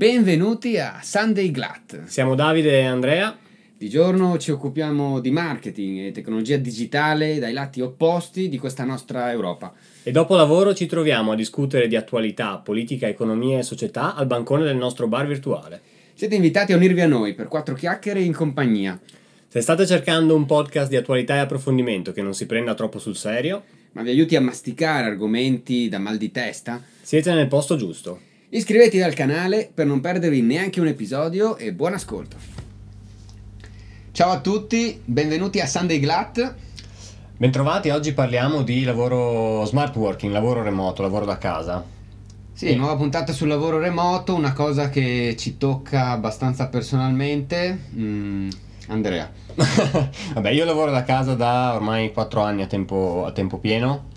Benvenuti a Sunday Glat. Siamo Davide e Andrea. Di giorno ci occupiamo di marketing e tecnologia digitale dai lati opposti di questa nostra Europa. E dopo lavoro ci troviamo a discutere di attualità, politica, economia e società al bancone del nostro bar virtuale. Siete invitati a unirvi a noi per quattro chiacchiere in compagnia. Se state cercando un podcast di attualità e approfondimento che non si prenda troppo sul serio, ma vi aiuti a masticare argomenti da mal di testa, siete nel posto giusto. Iscrivetevi al canale per non perdervi neanche un episodio e buon ascolto. Ciao a tutti, benvenuti a Sunday Glat. Bentrovati, oggi parliamo di lavoro smart working, lavoro remoto, lavoro da casa. Sì, e... nuova puntata sul lavoro remoto, una cosa che ci tocca abbastanza personalmente. Mm, Andrea. Vabbè, io lavoro da casa da ormai 4 anni a tempo, a tempo pieno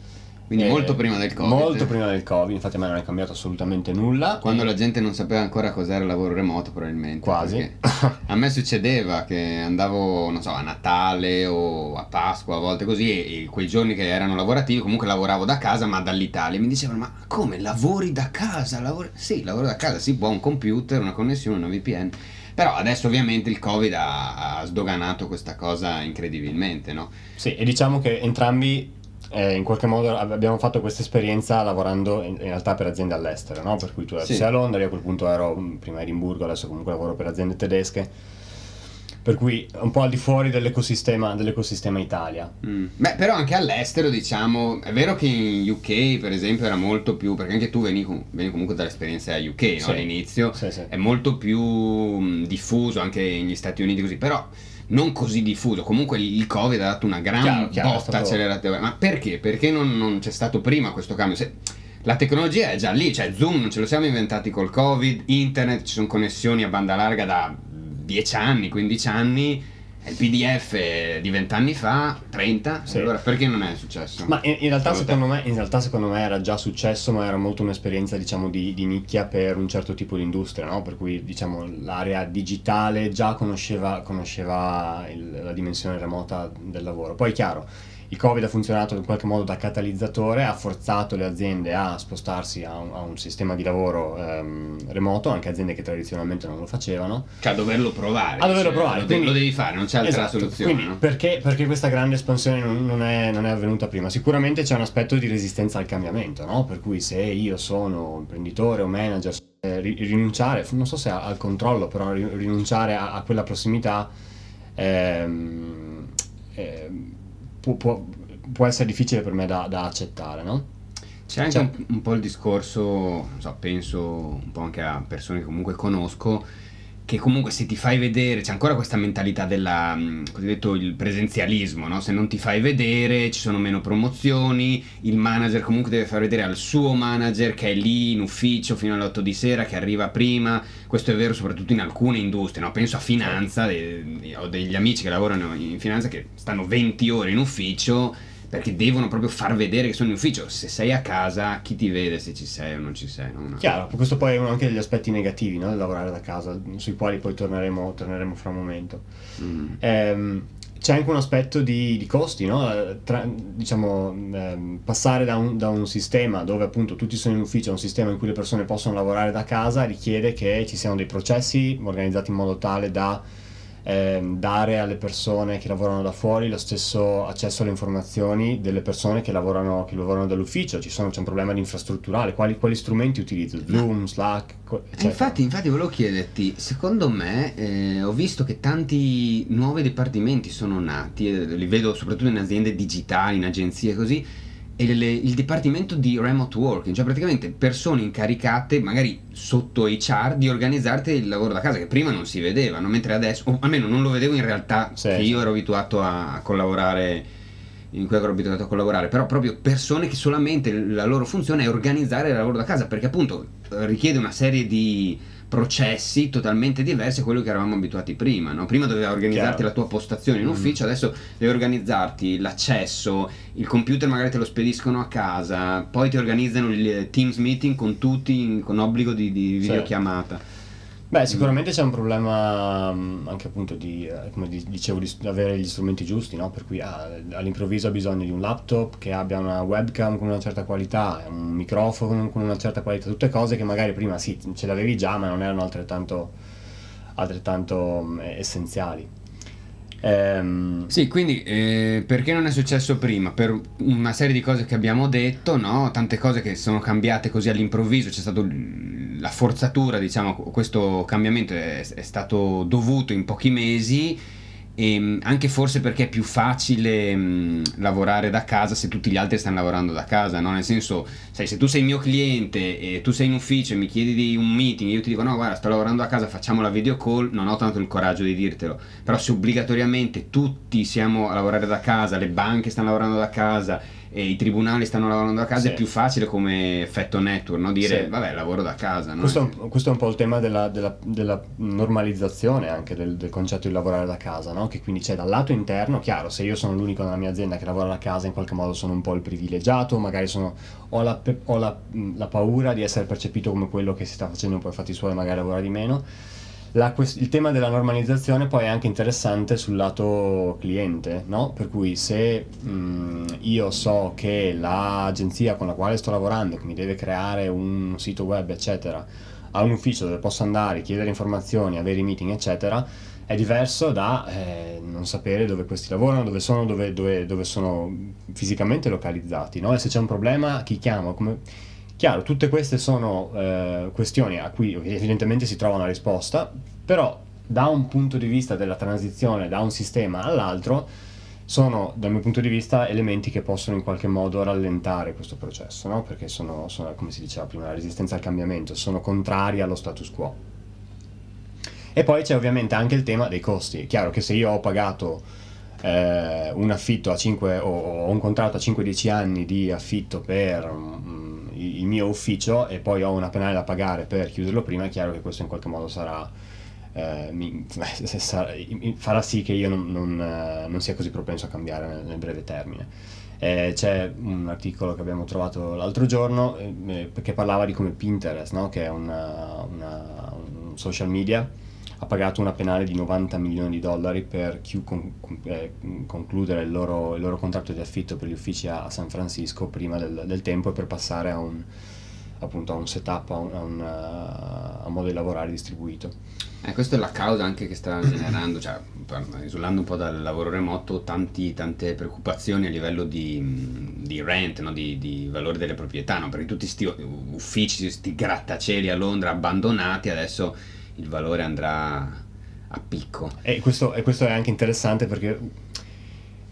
quindi eh, molto prima del Covid. Molto prima del Covid, infatti a me non è cambiato assolutamente nulla. Quando la gente non sapeva ancora cos'era il lavoro remoto probabilmente. Quasi. a me succedeva che andavo, non so, a Natale o a Pasqua, a volte così, e, quei giorni che erano lavorativi comunque lavoravo da casa ma dall'Italia. Mi dicevano, ma come lavori da casa? Lavori... Sì, lavoro da casa, si può un computer, una connessione, una VPN. Però adesso ovviamente il Covid ha, ha sdoganato questa cosa incredibilmente, no? Sì, e diciamo che entrambi eh, in qualche modo abbiamo fatto questa esperienza lavorando in, in, realtà per aziende all'estero, no? per cui tu sì. sei a Londra, io a quel punto ero mm, prima a Edimburgo, adesso comunque lavoro per aziende tedesche. Per cui un po' al di fuori dell'ecosistema, dell'ecosistema Italia. Mm. Beh, però anche all'estero, diciamo, è vero che in UK, per esempio, era molto più. Perché anche tu veni, veni comunque dall'esperienza UK no? sì. all'inizio, sì, sì. è molto più mm, diffuso anche negli Stati Uniti così. Però non così diffuso. Comunque il Covid ha dato una gran chiaro, chiaro, botta accelerativa. Ma perché? Perché non, non, c'è stato prima questo cambio? Se, la tecnologia è già lì, cioè Zoom non ce lo siamo inventati col Covid, internet, ci sono connessioni a banda larga da 10 anni, 15 anni il PDF di vent'anni fa, 30, sì. allora perché non è successo? Ma in, in, realtà me, in, realtà secondo me, era già successo, ma era molto un'esperienza diciamo di, di nicchia per un certo tipo di industria, no? per cui diciamo l'area digitale già conosceva, conosceva il, la dimensione remota del lavoro. Poi chiaro, il Covid ha funzionato in qualche modo da catalizzatore, ha forzato le aziende a spostarsi a un, a un sistema di lavoro ehm, remoto, anche aziende che tradizionalmente non lo facevano. Cioè a doverlo provare. A doverlo cioè, provare. Lo, quindi, lo, devi fare, non c'è altra esatto, soluzione. Quindi, no? perché, perché, questa grande espansione non, non, è, non, è, avvenuta prima? Sicuramente c'è un aspetto di resistenza al cambiamento, no? per cui se io sono imprenditore o manager, eh, rinunciare, non so se al controllo, però rinunciare a, a quella prossimità... Ehm, ehm, può, può, può, essere difficile per me da, da accettare, no? C'è anche cioè, un, un, po' il discorso, so, penso un po' anche a persone che comunque conosco, che comunque se ti fai vedere, c'è ancora questa mentalità del mm, cosiddetto il presenzialismo, no? se non ti fai vedere ci sono meno promozioni, il manager comunque deve far vedere al suo manager che è lì in ufficio fino alle 8 di sera, che arriva prima, questo è vero soprattutto in alcune industrie, no? penso a finanza, ho degli amici che lavorano in finanza che stanno 20 ore in ufficio perché devono proprio far vedere che sono in ufficio. Se sei a casa, chi ti vede se ci sei o non ci sei? No? Chiaro, questo poi è uno anche degli aspetti negativi no? del lavorare da casa, sui quali poi torneremo, torneremo fra un momento. Mm. Ehm, c'è anche un aspetto di, di costi, no? Tra, diciamo, ehm, passare da un, da un, sistema dove appunto tutti sono in ufficio a un sistema in cui le persone possono lavorare da casa richiede che ci siano dei processi organizzati in modo tale da eh, dare alle persone che lavorano da fuori lo stesso accesso alle informazioni delle persone che lavorano, che lavorano dall'ufficio. Ci sono, c'è un problema di infrastrutturale. Quali, quali strumenti utilizzo? Zoom, Slack? Eccetera. Infatti, infatti volevo chiederti, secondo me eh, ho visto che tanti nuovi dipartimenti sono nati, eh, li vedo soprattutto in aziende digitali, in agenzie così, le, il dipartimento di remote working, cioè praticamente persone incaricate, magari sotto HR, di organizzarti il lavoro da casa, che prima non si vedevano, mentre adesso, o almeno non lo vedevo in realtà, sì, che io ero abituato a collaborare, in cui ero abituato a collaborare, però proprio persone che solamente la loro funzione è organizzare il lavoro da casa, perché appunto richiede una serie di processi totalmente diversi a quello che eravamo abituati prima. No? Prima dovevi organizzarti Chiaro. la tua postazione in mm. ufficio, mm. adesso devi organizzarti l'accesso, il computer magari te lo spediscono a casa, poi ti organizzano il Teams meeting con tutti con obbligo di, di videochiamata. Beh, sicuramente c'è un problema mm, anche appunto di, eh, come dicevo, di avere gli strumenti giusti, no? Per cui ah, all'improvviso ha bisogno di un laptop che abbia una webcam con una certa qualità, un microfono con una certa qualità, tutte cose che magari prima sì, ce l'avevi già, ma non erano altrettanto, altrettanto mm, essenziali. Ehm... Sì, quindi eh, perché non è successo prima? Per una serie di cose che abbiamo detto, no? tante cose che sono cambiate così all'improvviso, c'è stata la forzatura, diciamo, questo cambiamento è, è stato dovuto in pochi mesi e ehm, anche forse perché è più facile mh, lavorare da casa se tutti gli altri stanno lavorando da casa, no? Nel senso, sai, se tu sei il mio cliente e tu sei in ufficio e mi chiedi di un meeting e io ti dico no, guarda, sto lavorando a casa, facciamo la video call, non ho tanto il coraggio di dirtelo. Però se obbligatoriamente tutti siamo a lavorare da casa, le banche stanno lavorando da casa e i tribunali stanno lavorando a casa, sì. è più facile come effetto network, no? dire sì. vabbè lavoro da casa. No? Questo, è un, questo, è un, po' il tema della, della, della normalizzazione anche del, del, concetto di lavorare da casa, no? che quindi c'è dal lato interno, chiaro, se io sono l'unico nella mia azienda che lavora da casa in qualche modo sono un po' il privilegiato, magari sono, ho, la, ho la, la paura di essere percepito come quello che si sta facendo un po' i fatti suoi, magari lavora di meno la, il tema della normalizzazione poi è anche interessante sul lato cliente, no? Per cui se mh, mm, io so che l'agenzia con la quale sto lavorando, che mi deve creare un sito web, eccetera, ha un ufficio dove posso andare, chiedere informazioni, avere i meeting, eccetera, è diverso da eh, non sapere dove questi lavorano, dove sono, dove, dove, dove sono fisicamente localizzati, no? E se c'è un problema, chi chiama? Come Chiaro, tutte queste sono eh, questioni a cui evidentemente si trova una risposta, però da un punto di vista della transizione da un sistema all'altro sono dal mio punto di vista elementi che possono in qualche modo rallentare questo processo, no? perché sono, sono, come si diceva prima, la resistenza al cambiamento, sono contrari allo status quo. E poi c'è ovviamente anche il tema dei costi. È chiaro che se io ho pagato eh, un affitto a 5 o, o un contratto a 5-10 anni di affitto per il mio ufficio e poi ho una penale da pagare per chiuderlo prima, è chiaro che questo in qualche modo sarà, eh, mi, farà sì che io non, non, eh, non, sia così propenso a cambiare nel, nel breve termine. Eh, c'è un articolo che abbiamo trovato l'altro giorno eh, che parlava di come Pinterest, no? che è una, una, un social media, ha pagato una penale di 90 milioni di dollari per chiu- con- eh, concludere il loro, il loro, contratto di affitto per gli uffici a, a San Francisco prima del, del, tempo e per passare a un, appunto, a un setup, a un, a, un, a un modo di lavorare distribuito. Eh, questa è la causa anche che sta generando, cioè, isolando un po' dal lavoro remoto, tanti, tante preoccupazioni a livello di, di rent, no? di, di, valore delle proprietà, no? perché tutti questi uffici, questi grattacieli a Londra abbandonati adesso il valore andrà a picco. E questo, e questo è anche interessante perché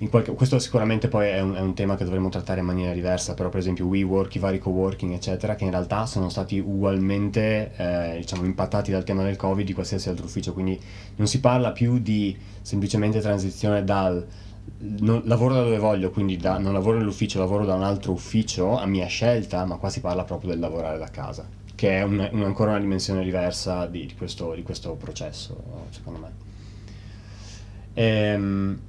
qualche, questo sicuramente poi è un, è un, tema che dovremmo trattare in maniera diversa, però per esempio WeWork, i vari co-working eccetera, che in realtà sono stati ugualmente eh, diciamo, impattati dal tema del Covid di qualsiasi altro ufficio, quindi non si parla più di semplicemente transizione dal non, lavoro da dove voglio, quindi da, non lavoro nell'ufficio, lavoro da un altro ufficio a mia scelta, ma qua si parla proprio del lavorare da casa che è un, un, ancora una dimensione diversa di, di, questo, di questo, processo, secondo me. Ehm,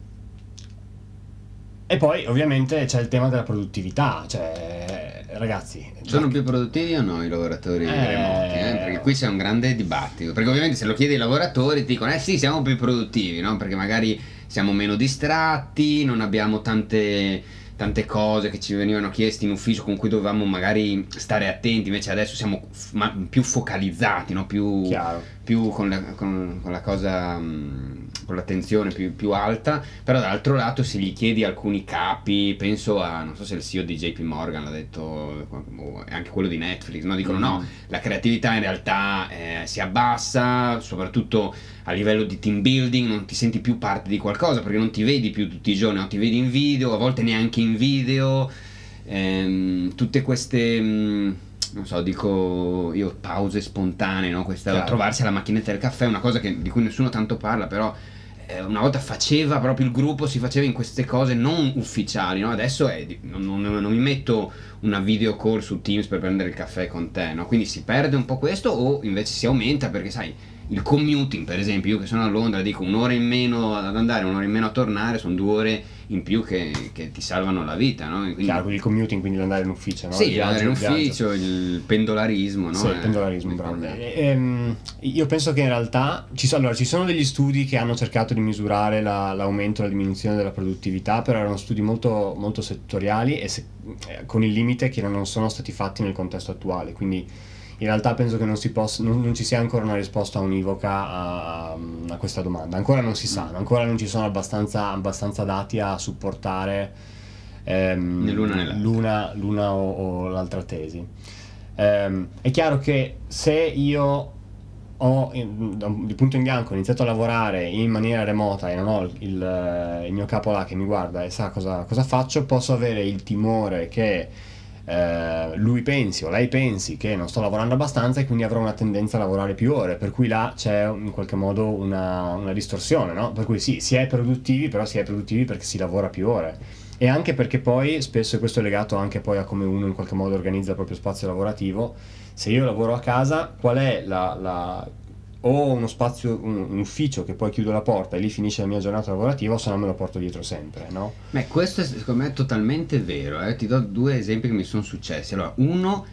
e poi ovviamente c'è il tema della produttività, cioè ragazzi... Sono più produttivi o no i lavoratori eh... remoti? Eh? Perché qui c'è un grande dibattito, perché ovviamente se lo chiedi ai lavoratori ti dicono eh sì siamo più produttivi, no? perché magari siamo meno distratti, non abbiamo tante tante cose che ci venivano chieste in ufficio con cui dovevamo magari stare attenti, invece adesso siamo f- più focalizzati, no? più, più con, la, con, con, la, cosa, mh, con l'attenzione più, più, alta, però dall'altro lato se gli chiedi alcuni capi, penso a, non so se il CEO di JP Morgan l'ha detto, anche quello di Netflix, no? dicono mm. no, la creatività in realtà eh, si abbassa, soprattutto a livello di team building non ti senti più parte di qualcosa perché non ti vedi più tutti i giorni, non ti vedi in video, a volte neanche in video, ehm, tutte queste... Mh, mm, non so, dico io pause spontanee, no? Questa, trovarsi alla macchinetta del caffè è una cosa che, di cui nessuno tanto parla, però eh, una volta faceva proprio il gruppo, si faceva in queste cose non ufficiali, no? Adesso è, non, non, non, mi metto una video call su Teams per prendere il caffè con te, no? Quindi si perde un po' questo o invece si aumenta perché sai il commuting, per esempio, io che sono a Londra dico un'ora in meno ad andare, un'ora in meno a tornare, sono due ore in più che, che ti salvano la vita, no? Quindi, Chiaro, quindi il commuting, quindi l'andare in ufficio, no? Sì, il andare in ufficio, il pendolarismo, no? Sì, il pendolarismo, bravo. E, ehm, io penso che in realtà ci, so, allora, ci, sono degli studi che hanno cercato di misurare la, l'aumento e la diminuzione della produttività, però erano studi molto, molto settoriali e se, eh, con il limite che non sono stati fatti nel contesto attuale, quindi in realtà penso che non, possa, non, non, ci sia ancora una risposta univoca a, a, questa domanda. Ancora non si sanno, ancora non ci sono abbastanza, abbastanza dati a supportare ehm, l'una, l'una, l'una o, o, l'altra tesi. Ehm, è chiaro che se io ho di punto in bianco iniziato a lavorare in maniera remota e non ho il, il, il mio capo là che mi guarda e sa cosa, cosa faccio, posso avere il timore che eh, lui pensi o lei pensi che non sto lavorando abbastanza e quindi avrò una tendenza a lavorare più ore, per cui là c'è in qualche modo una, una distorsione, no? Per cui sì, si è produttivi, però si è produttivi perché si lavora più ore. E anche perché poi, spesso questo è legato anche poi a come uno in qualche modo organizza il proprio spazio lavorativo, se io lavoro a casa, qual è la, la o uno spazio, un, un, ufficio che poi chiudo la porta e lì finisce la mia giornata lavorativa o se no me lo porto dietro sempre, no? Beh, questo è, secondo me è totalmente vero, eh? ti do due esempi che mi sono successi. Allora, uno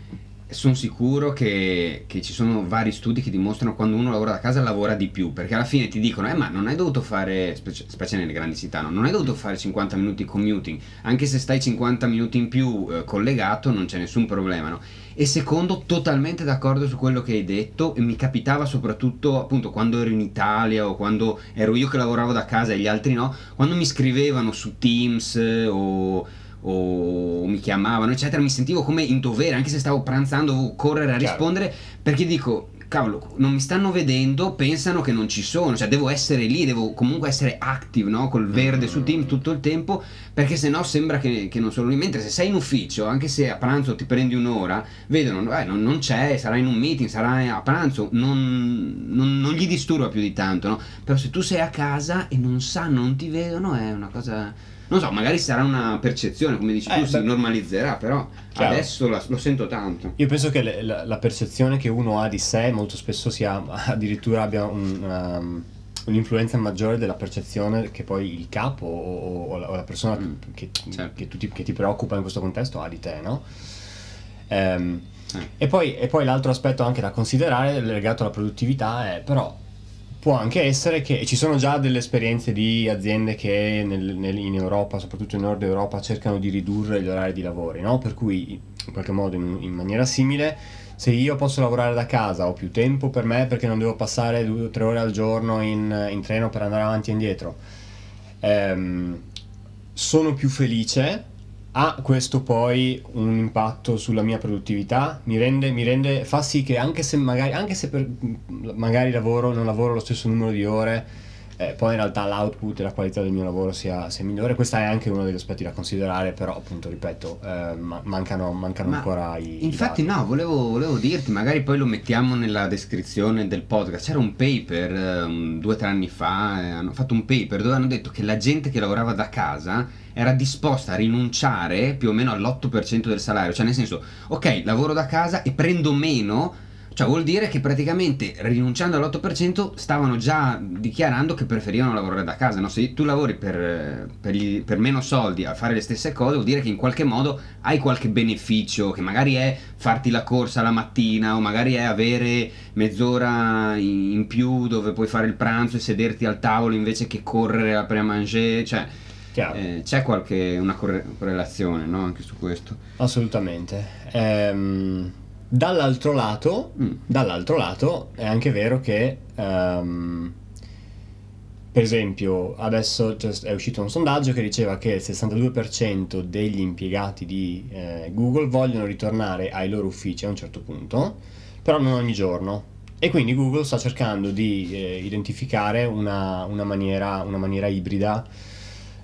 sono sicuro che, che, ci sono vari studi che dimostrano quando uno lavora da casa lavora di più, perché alla fine ti dicono, eh ma non hai dovuto fare, specie, specie nelle grandi città, no? non hai dovuto fare 50 minuti commuting, anche se stai 50 minuti in più eh, collegato non c'è nessun problema, no? E secondo, totalmente d'accordo su quello che hai detto, e mi capitava soprattutto appunto quando ero in Italia o quando ero io che lavoravo da casa e gli altri no, quando mi scrivevano su Teams eh, o o mi chiamavano, eccetera, mi sentivo come in dovere, anche se stavo pranzando, dovevo correre a Chiaro. rispondere perché dico, cavolo, non mi stanno vedendo, pensano che non ci sono, cioè devo essere lì, devo comunque essere active, no? Col verde mm. sul team tutto il tempo, perché sennò sembra che, che, non sono lì. Mentre se sei in ufficio, anche se a pranzo ti prendi un'ora, vedono, eh, non, non, c'è, sarà in un meeting, sarà a pranzo, non, non, non, gli disturba più di tanto, no? Però se tu sei a casa e non sanno, non ti vedono, è una cosa non so, magari sarà una percezione, come dici eh, tu, si normalizzerà, però Chiaro. adesso la, lo sento tanto. Io penso che le, la, la, percezione che uno ha di sé molto spesso sia addirittura abbia un, um, un'influenza maggiore della percezione che poi il capo o, o, o la persona mm, che, certo. che, ti, che, ti, preoccupa in questo contesto ha di te, no? Um, eh. e, poi, e poi l'altro aspetto anche da considerare legato alla produttività è però può anche essere che ci sono già delle esperienze di aziende che nel, nel, in Europa, soprattutto in Nord Europa, cercano di ridurre gli orari di lavoro, no? per cui in qualche modo in, in, maniera simile, se io posso lavorare da casa ho più tempo per me perché non devo passare due o tre ore al giorno in, in treno per andare avanti e indietro, ehm, sono più felice ha questo poi un impatto sulla mia produttività? Mi rende, mi rende, fa sì che anche se magari, anche se per, magari lavoro, non lavoro lo stesso numero di ore, eh, poi in realtà l'output e la qualità del mio lavoro sia, sia, migliore. Questo è anche uno degli aspetti da considerare, però appunto, ripeto, eh, mancano, mancano ancora i... Infatti i no, volevo, volevo, dirti, magari poi lo mettiamo nella descrizione del podcast. C'era un paper um, due o tre anni fa, eh, hanno fatto un paper dove hanno detto che la gente che lavorava da casa era disposta a rinunciare più o meno all'8% del salario, cioè nel senso, ok, lavoro da casa e prendo meno cioè vuol dire che praticamente rinunciando all'8% stavano già dichiarando che preferivano lavorare da casa. No? Se tu lavori per, per, gli, per, meno soldi a fare le stesse cose, vuol dire che in qualche modo hai qualche beneficio, che magari è farti la corsa la mattina o magari è avere mezz'ora in più dove puoi fare il pranzo e sederti al tavolo invece che correre a pre-manger. Cioè, eh, c'è qualche una corre- correlazione no? anche su questo? Assolutamente. Ehm Dall'altro lato, mm. dall'altro lato è anche vero che, um, per esempio, adesso è uscito un sondaggio che diceva che il 62% degli impiegati di eh, Google vogliono ritornare ai loro uffici a un certo punto, però non ogni giorno. E quindi Google sta cercando di eh, identificare una, una, maniera, una, maniera, ibrida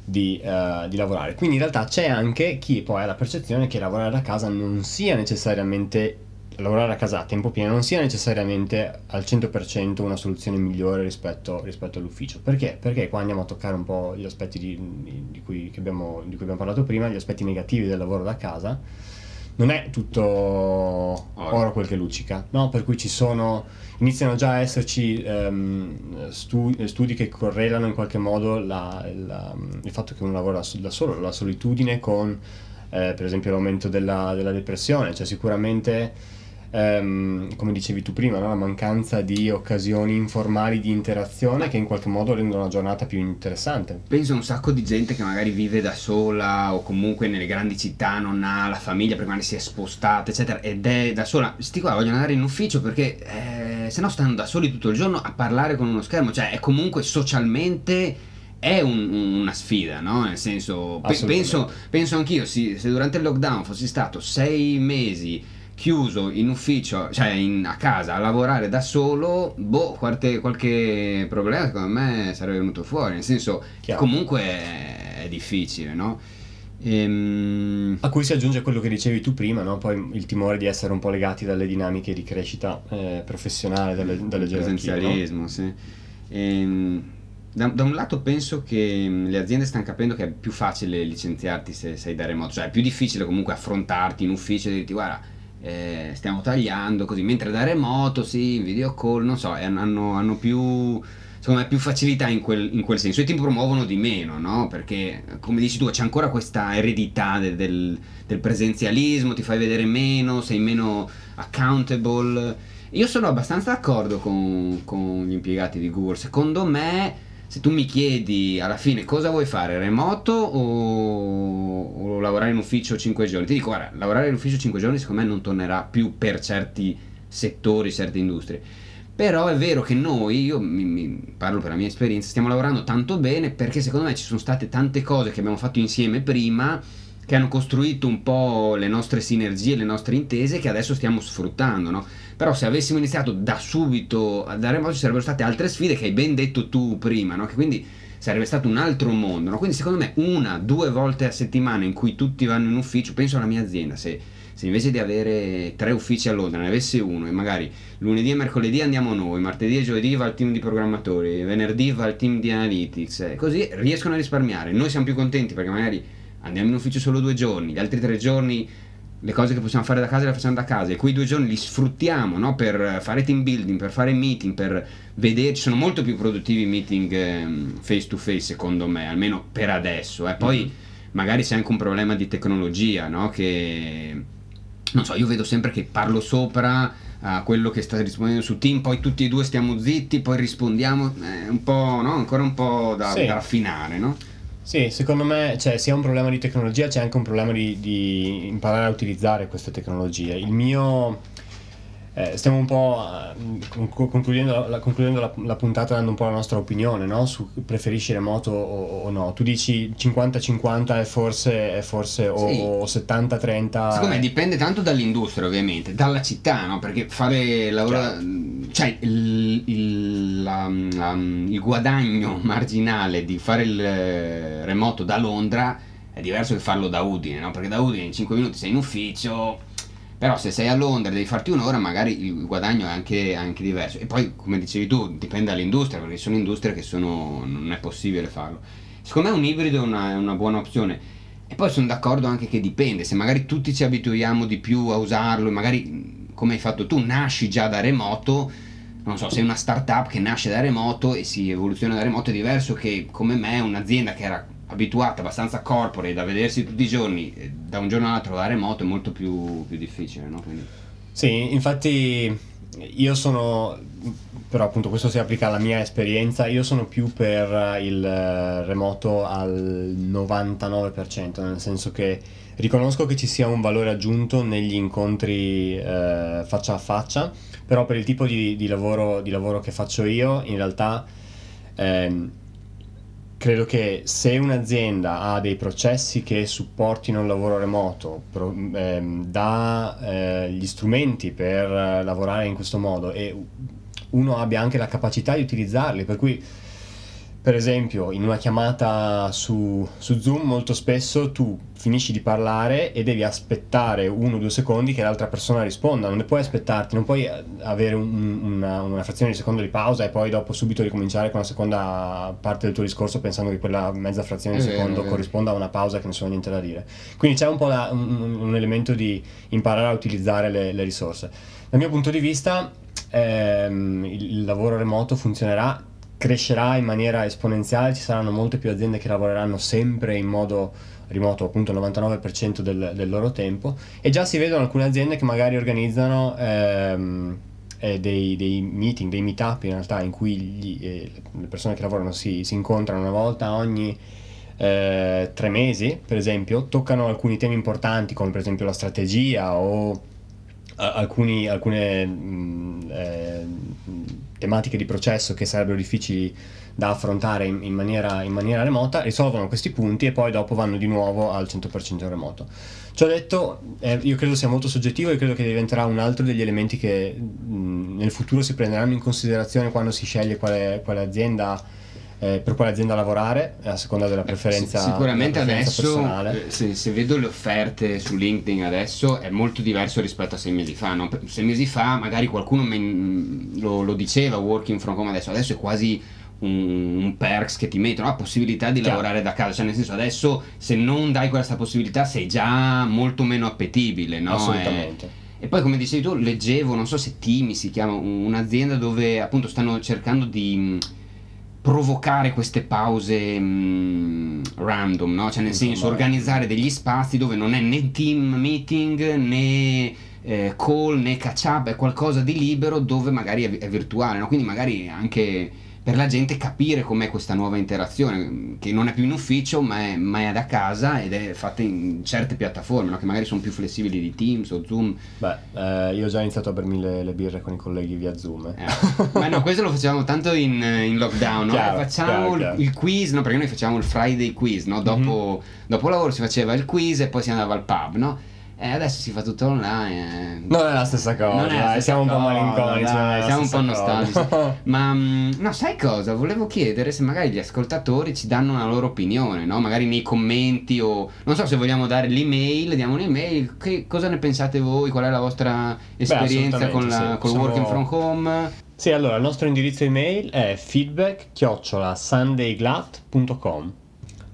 di, uh, di, lavorare. Quindi in realtà c'è anche chi poi ha la percezione che lavorare da casa non sia necessariamente lavorare a casa a tempo pieno non sia necessariamente al 100% una soluzione migliore rispetto, rispetto, all'ufficio. Perché? Perché qua andiamo a toccare un po' gli aspetti di, di, cui, abbiamo, di, cui, abbiamo, parlato prima, gli aspetti negativi del lavoro da casa. non è tutto oro. quel che luccica, no? Per cui ci sono, iniziano già a esserci um, studi, studi, che correlano in qualche modo la, la, il fatto che uno lavora da solo, la solitudine con eh, per esempio l'aumento della, della depressione, cioè sicuramente ehm, come dicevi tu prima, no? la mancanza di occasioni informali di interazione che in qualche modo rendono la giornata più interessante. Penso a un sacco di gente che magari vive da sola o comunque nelle grandi città non ha la famiglia perché magari si è spostata, eccetera, ed è da sola. Sti qua vogliono andare in ufficio perché eh, se no stanno da soli tutto il giorno a parlare con uno schermo, cioè è comunque socialmente è un, una sfida, no? Nel senso, pe- penso, penso anch'io, se durante il lockdown fossi stato sei mesi chiuso in ufficio, cioè in, a casa a lavorare da solo, boh, qualche, qualche problema secondo me sarebbe venuto fuori. Nel senso, Chiaro. comunque è, è difficile, no? Ehm... A cui si aggiunge quello che dicevi tu prima, no? poi il timore di essere un po' legati dalle dinamiche di crescita eh, professionale, dalle, dalle gerarchie. Presenzialismo, no? sì. Ehm, da, da, un lato penso che mm, le aziende stanno capendo che è più facile licenziarti se sei da remoto, cioè è più difficile comunque affrontarti in ufficio e dirti guarda eh, stiamo tagliando così, mentre da remoto, sì, video call, non so, hanno, hanno più secondo me più facilità in quel, in quel, senso e ti promuovono di meno, no? Perché come dici tu c'è ancora questa eredità del, del, del, presenzialismo, ti fai vedere meno, sei meno accountable. Io sono abbastanza d'accordo con, con gli impiegati di Google, secondo me se tu mi chiedi alla fine cosa vuoi fare, remoto o, o, lavorare in ufficio 5 giorni, ti dico guarda, lavorare in ufficio 5 giorni secondo me non tornerà più per certi settori, certe industrie. Però è vero che noi, io mi, mi parlo per la mia esperienza, stiamo lavorando tanto bene perché secondo me ci sono state tante cose che abbiamo fatto insieme prima che hanno costruito un po' le nostre sinergie, le nostre intese che adesso stiamo sfruttando, no? Però se avessimo iniziato da subito a dare modo ci sarebbero state altre sfide che hai ben detto tu prima, no? Che quindi sarebbe stato un altro mondo, no? Quindi secondo me una, due volte a settimana in cui tutti vanno in ufficio, penso alla mia azienda, se, se invece di avere tre uffici a Londra ne avesse uno e magari lunedì e mercoledì andiamo noi, martedì e giovedì va il team di programmatori, venerdì va il team di analytics, così riescono a risparmiare. Noi siamo più contenti perché magari andiamo in ufficio solo due giorni, gli altri tre giorni le cose che possiamo fare da casa le facciamo da casa e quei due giorni li sfruttiamo no? per fare team building, per fare meeting, per vederci, sono molto più produttivi i meeting eh, face to face secondo me, almeno per adesso. Eh. Poi mm-hmm. magari c'è anche un problema di tecnologia, no? che non so, io vedo sempre che parlo sopra a quello che sta rispondendo su Team, poi tutti e due stiamo zitti, poi rispondiamo, è un po', no? ancora un po' da, sì. da raffinare, no? Sì, secondo me cioè, sia un problema di tecnologia, c'è anche un problema di, di imparare a utilizzare queste tecnologie. Il mio eh, stiamo un po' eh, concludendo, la, concludendo la, la, puntata dando un po' la nostra opinione no? su preferisci remoto o, o, no. Tu dici 50-50 è forse, è forse o, sì. o 70-30. Secondo me dipende tanto dall'industria ovviamente, dalla città, no? perché fare lavoro... Cioè il, il, la, la, il guadagno marginale di fare il eh, remoto da Londra è diverso che farlo da Udine, no? perché da Udine in 5 minuti sei in ufficio però se sei a Londra e devi farti un'ora magari il guadagno è anche, anche, diverso. E poi come dicevi tu dipende dall'industria perché sono industrie che sono, non è possibile farlo. Secondo me un ibrido è una, è una buona opzione. E poi sono d'accordo anche che dipende se magari tutti ci abituiamo di più a usarlo magari come hai fatto tu nasci già da remoto non so, sei una startup che nasce da remoto e si evoluziona da remoto è diverso che come me un'azienda che era abituata, abbastanza corporate da vedersi tutti i giorni, da un giorno all'altro da remoto è molto più, più difficile, no? Quindi... Sì, infatti io sono, però appunto questo si applica alla mia esperienza, io sono più per il remoto al 99%, nel senso che riconosco che ci sia un valore aggiunto negli incontri eh, faccia a faccia, però per il tipo di, di, lavoro, di lavoro, che faccio io in realtà... Eh, credo che se un'azienda ha dei processi che supportino il lavoro remoto, pro, ehm, dà eh, gli strumenti per lavorare in questo modo e uno abbia anche la capacità di utilizzarli, per cui per esempio, in una chiamata su, su, Zoom molto spesso tu finisci di parlare e devi aspettare uno o due secondi che l'altra persona risponda, non ne puoi aspettarti, non puoi avere un, una, una, frazione di secondo di pausa e poi dopo subito ricominciare con la seconda parte del tuo discorso pensando che quella mezza frazione di secondo vero, corrisponda a una pausa che nessuno ha niente da dire. Quindi c'è un po' la, un, un, elemento di imparare a utilizzare le, le risorse. Dal mio punto di vista ehm, il lavoro remoto funzionerà crescerà in maniera esponenziale, ci saranno molte più aziende che lavoreranno sempre in modo remoto, appunto il 99% del, del loro tempo e già si vedono alcune aziende che magari organizzano ehm, eh, dei, dei, meeting, dei meetup in realtà in cui gli, eh, le persone che lavorano si, si incontrano una volta ogni eh, tre mesi, per esempio, toccano alcuni temi importanti come per esempio la strategia o alcuni, alcune mh, eh, tematiche di processo che sarebbero difficili da affrontare in, in, maniera, in, maniera, remota, risolvono questi punti e poi dopo vanno di nuovo al 100% remoto. Ciò detto, eh, io credo sia molto soggettivo e credo che diventerà un altro degli elementi che mh, nel futuro si prenderanno in considerazione quando si sceglie quale, quale azienda eh, per quale azienda lavorare a seconda della preferenza. Eh, sicuramente della preferenza adesso, se, se, vedo le offerte su LinkedIn adesso è molto diverso rispetto a sei mesi fa. No? Sei mesi fa magari qualcuno me, lo, lo, diceva working from home adesso, adesso è quasi un, un perks che ti mettono la possibilità di Chiaro. lavorare da casa. Cioè, nel senso, adesso se non dai questa possibilità sei già molto meno appetibile. No? Assolutamente. E, e poi, come dicevi tu, leggevo, non so se Timi si chiama, un'azienda dove appunto stanno cercando di provocare queste pause mh, mm, random, no? Cioè nel senso organizzare degli spazi dove non è né team meeting né eh, call né catch up, è qualcosa di libero dove magari è, è virtuale, no? Quindi magari anche per la gente capire com'è questa nuova interazione, che non è più in ufficio ma è, ma è da casa ed è fatta in certe piattaforme, no? che magari sono più flessibili di Teams o Zoom. Beh, eh, io ho già iniziato a bermi le, le, birre con i colleghi via Zoom. Eh. Eh. ma no, questo lo facevamo tanto in, in lockdown, no? chiaro, facciamo chiaro, il, chiaro. il, quiz, no? perché noi facciamo il Friday quiz, no? dopo, mm-hmm. dopo lavoro si faceva il quiz e poi si andava al pub, no? E adesso si fa tutto online. Non è la stessa cosa. Non è dai, siamo un po' malinconici. Siamo un po' nostalgici. Ma mm, no, sai cosa? Volevo chiedere se magari gli ascoltatori ci danno una loro opinione, no? Magari nei commenti o non so se vogliamo dare l'email, diamo un'email. Che, cosa ne pensate voi? Qual è la vostra esperienza Beh, con, la, sì. col Siamo... working from home? Sì, allora il nostro indirizzo email è feedback chiocciola sundayglat.com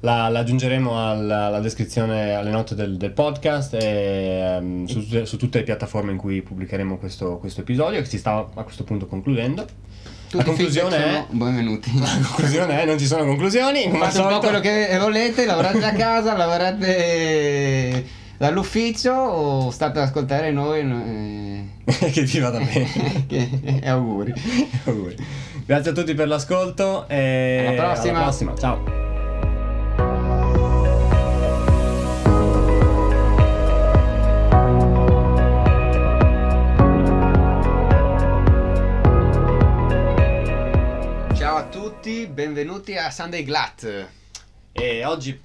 la, la aggiungeremo alla, alla, descrizione, alle note del, del podcast e um, su, su, tutte le piattaforme in cui pubblicheremo questo, questo episodio che si sta a questo punto concludendo. Tutti la conclusione è benvenuti. La conclusione è non ci sono conclusioni. Fate un po' quello che volete, lavorate da casa, lavorate dall'ufficio o state ad ascoltare noi eh... che vi vada bene e auguri. auguri grazie a tutti per l'ascolto e alla prossima, alla prossima. ciao tutti, benvenuti a Sunday Glat. E oggi